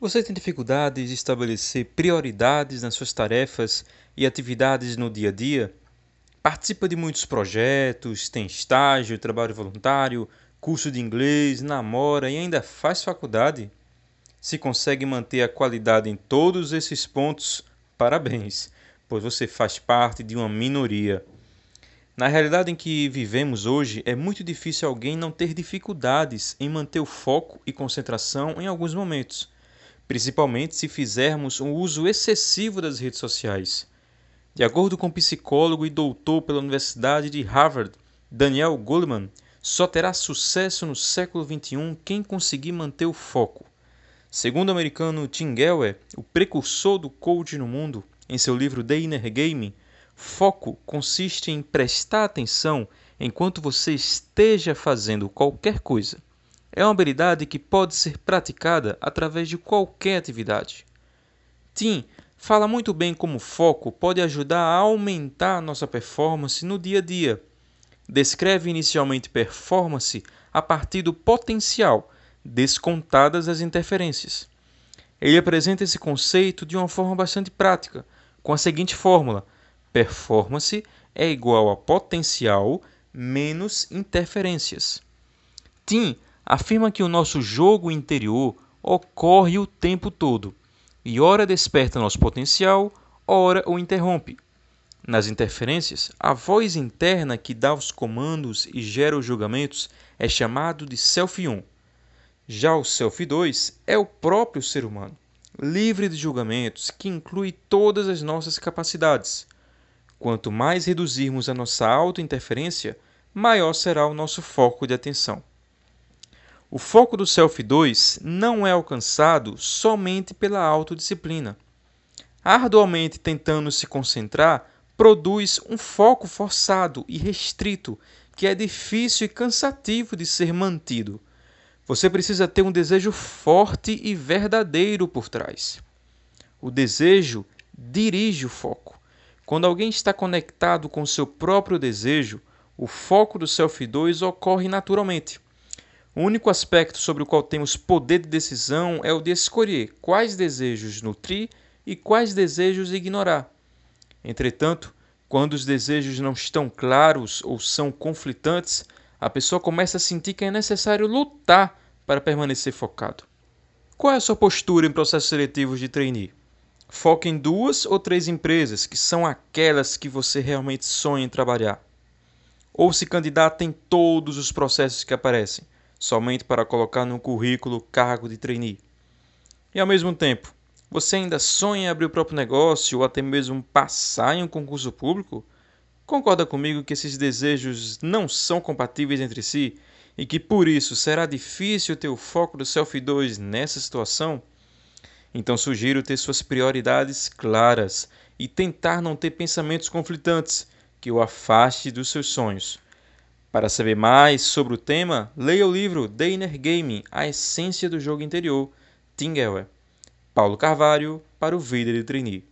Você tem dificuldades de estabelecer prioridades nas suas tarefas e atividades no dia a dia? Participa de muitos projetos, tem estágio, trabalho voluntário, curso de inglês, namora e ainda faz faculdade? Se consegue manter a qualidade em todos esses pontos, parabéns, pois você faz parte de uma minoria. Na realidade em que vivemos hoje, é muito difícil alguém não ter dificuldades em manter o foco e concentração em alguns momentos principalmente se fizermos um uso excessivo das redes sociais. De acordo com o psicólogo e doutor pela Universidade de Harvard, Daniel Goleman, só terá sucesso no século XXI quem conseguir manter o foco. Segundo o americano Tim Geller, o precursor do coach no mundo, em seu livro The Inner Game, foco consiste em prestar atenção enquanto você esteja fazendo qualquer coisa. É uma habilidade que pode ser praticada através de qualquer atividade. Tim fala muito bem como foco pode ajudar a aumentar nossa performance no dia a dia. Descreve inicialmente performance a partir do potencial, descontadas as interferências. Ele apresenta esse conceito de uma forma bastante prática, com a seguinte fórmula: performance é igual a potencial menos interferências. Tim afirma que o nosso jogo interior ocorre o tempo todo e ora desperta nosso potencial, ora o interrompe. Nas interferências, a voz interna que dá os comandos e gera os julgamentos é chamado de Self 1. Já o Self 2 é o próprio ser humano, livre de julgamentos, que inclui todas as nossas capacidades. Quanto mais reduzirmos a nossa auto-interferência, maior será o nosso foco de atenção. O foco do Self 2 não é alcançado somente pela autodisciplina. Arduamente tentando se concentrar, produz um foco forçado e restrito que é difícil e cansativo de ser mantido. Você precisa ter um desejo forte e verdadeiro por trás. O desejo dirige o foco. Quando alguém está conectado com seu próprio desejo, o foco do Self 2 ocorre naturalmente. O único aspecto sobre o qual temos poder de decisão é o de escolher quais desejos nutrir e quais desejos ignorar. Entretanto, quando os desejos não estão claros ou são conflitantes, a pessoa começa a sentir que é necessário lutar para permanecer focado. Qual é a sua postura em processos seletivos de trainee? Foca em duas ou três empresas que são aquelas que você realmente sonha em trabalhar. Ou se candidata em todos os processos que aparecem somente para colocar no currículo cargo de trainee. E ao mesmo tempo, você ainda sonha em abrir o próprio negócio ou até mesmo passar em um concurso público? Concorda comigo que esses desejos não são compatíveis entre si e que por isso será difícil ter o foco do Self 2 nessa situação? Então sugiro ter suas prioridades claras e tentar não ter pensamentos conflitantes que o afaste dos seus sonhos. Para saber mais sobre o tema, leia o livro The Inner Game, A Essência do Jogo Interior, Tim Geller. Paulo Carvalho, para o Vida de Trainee.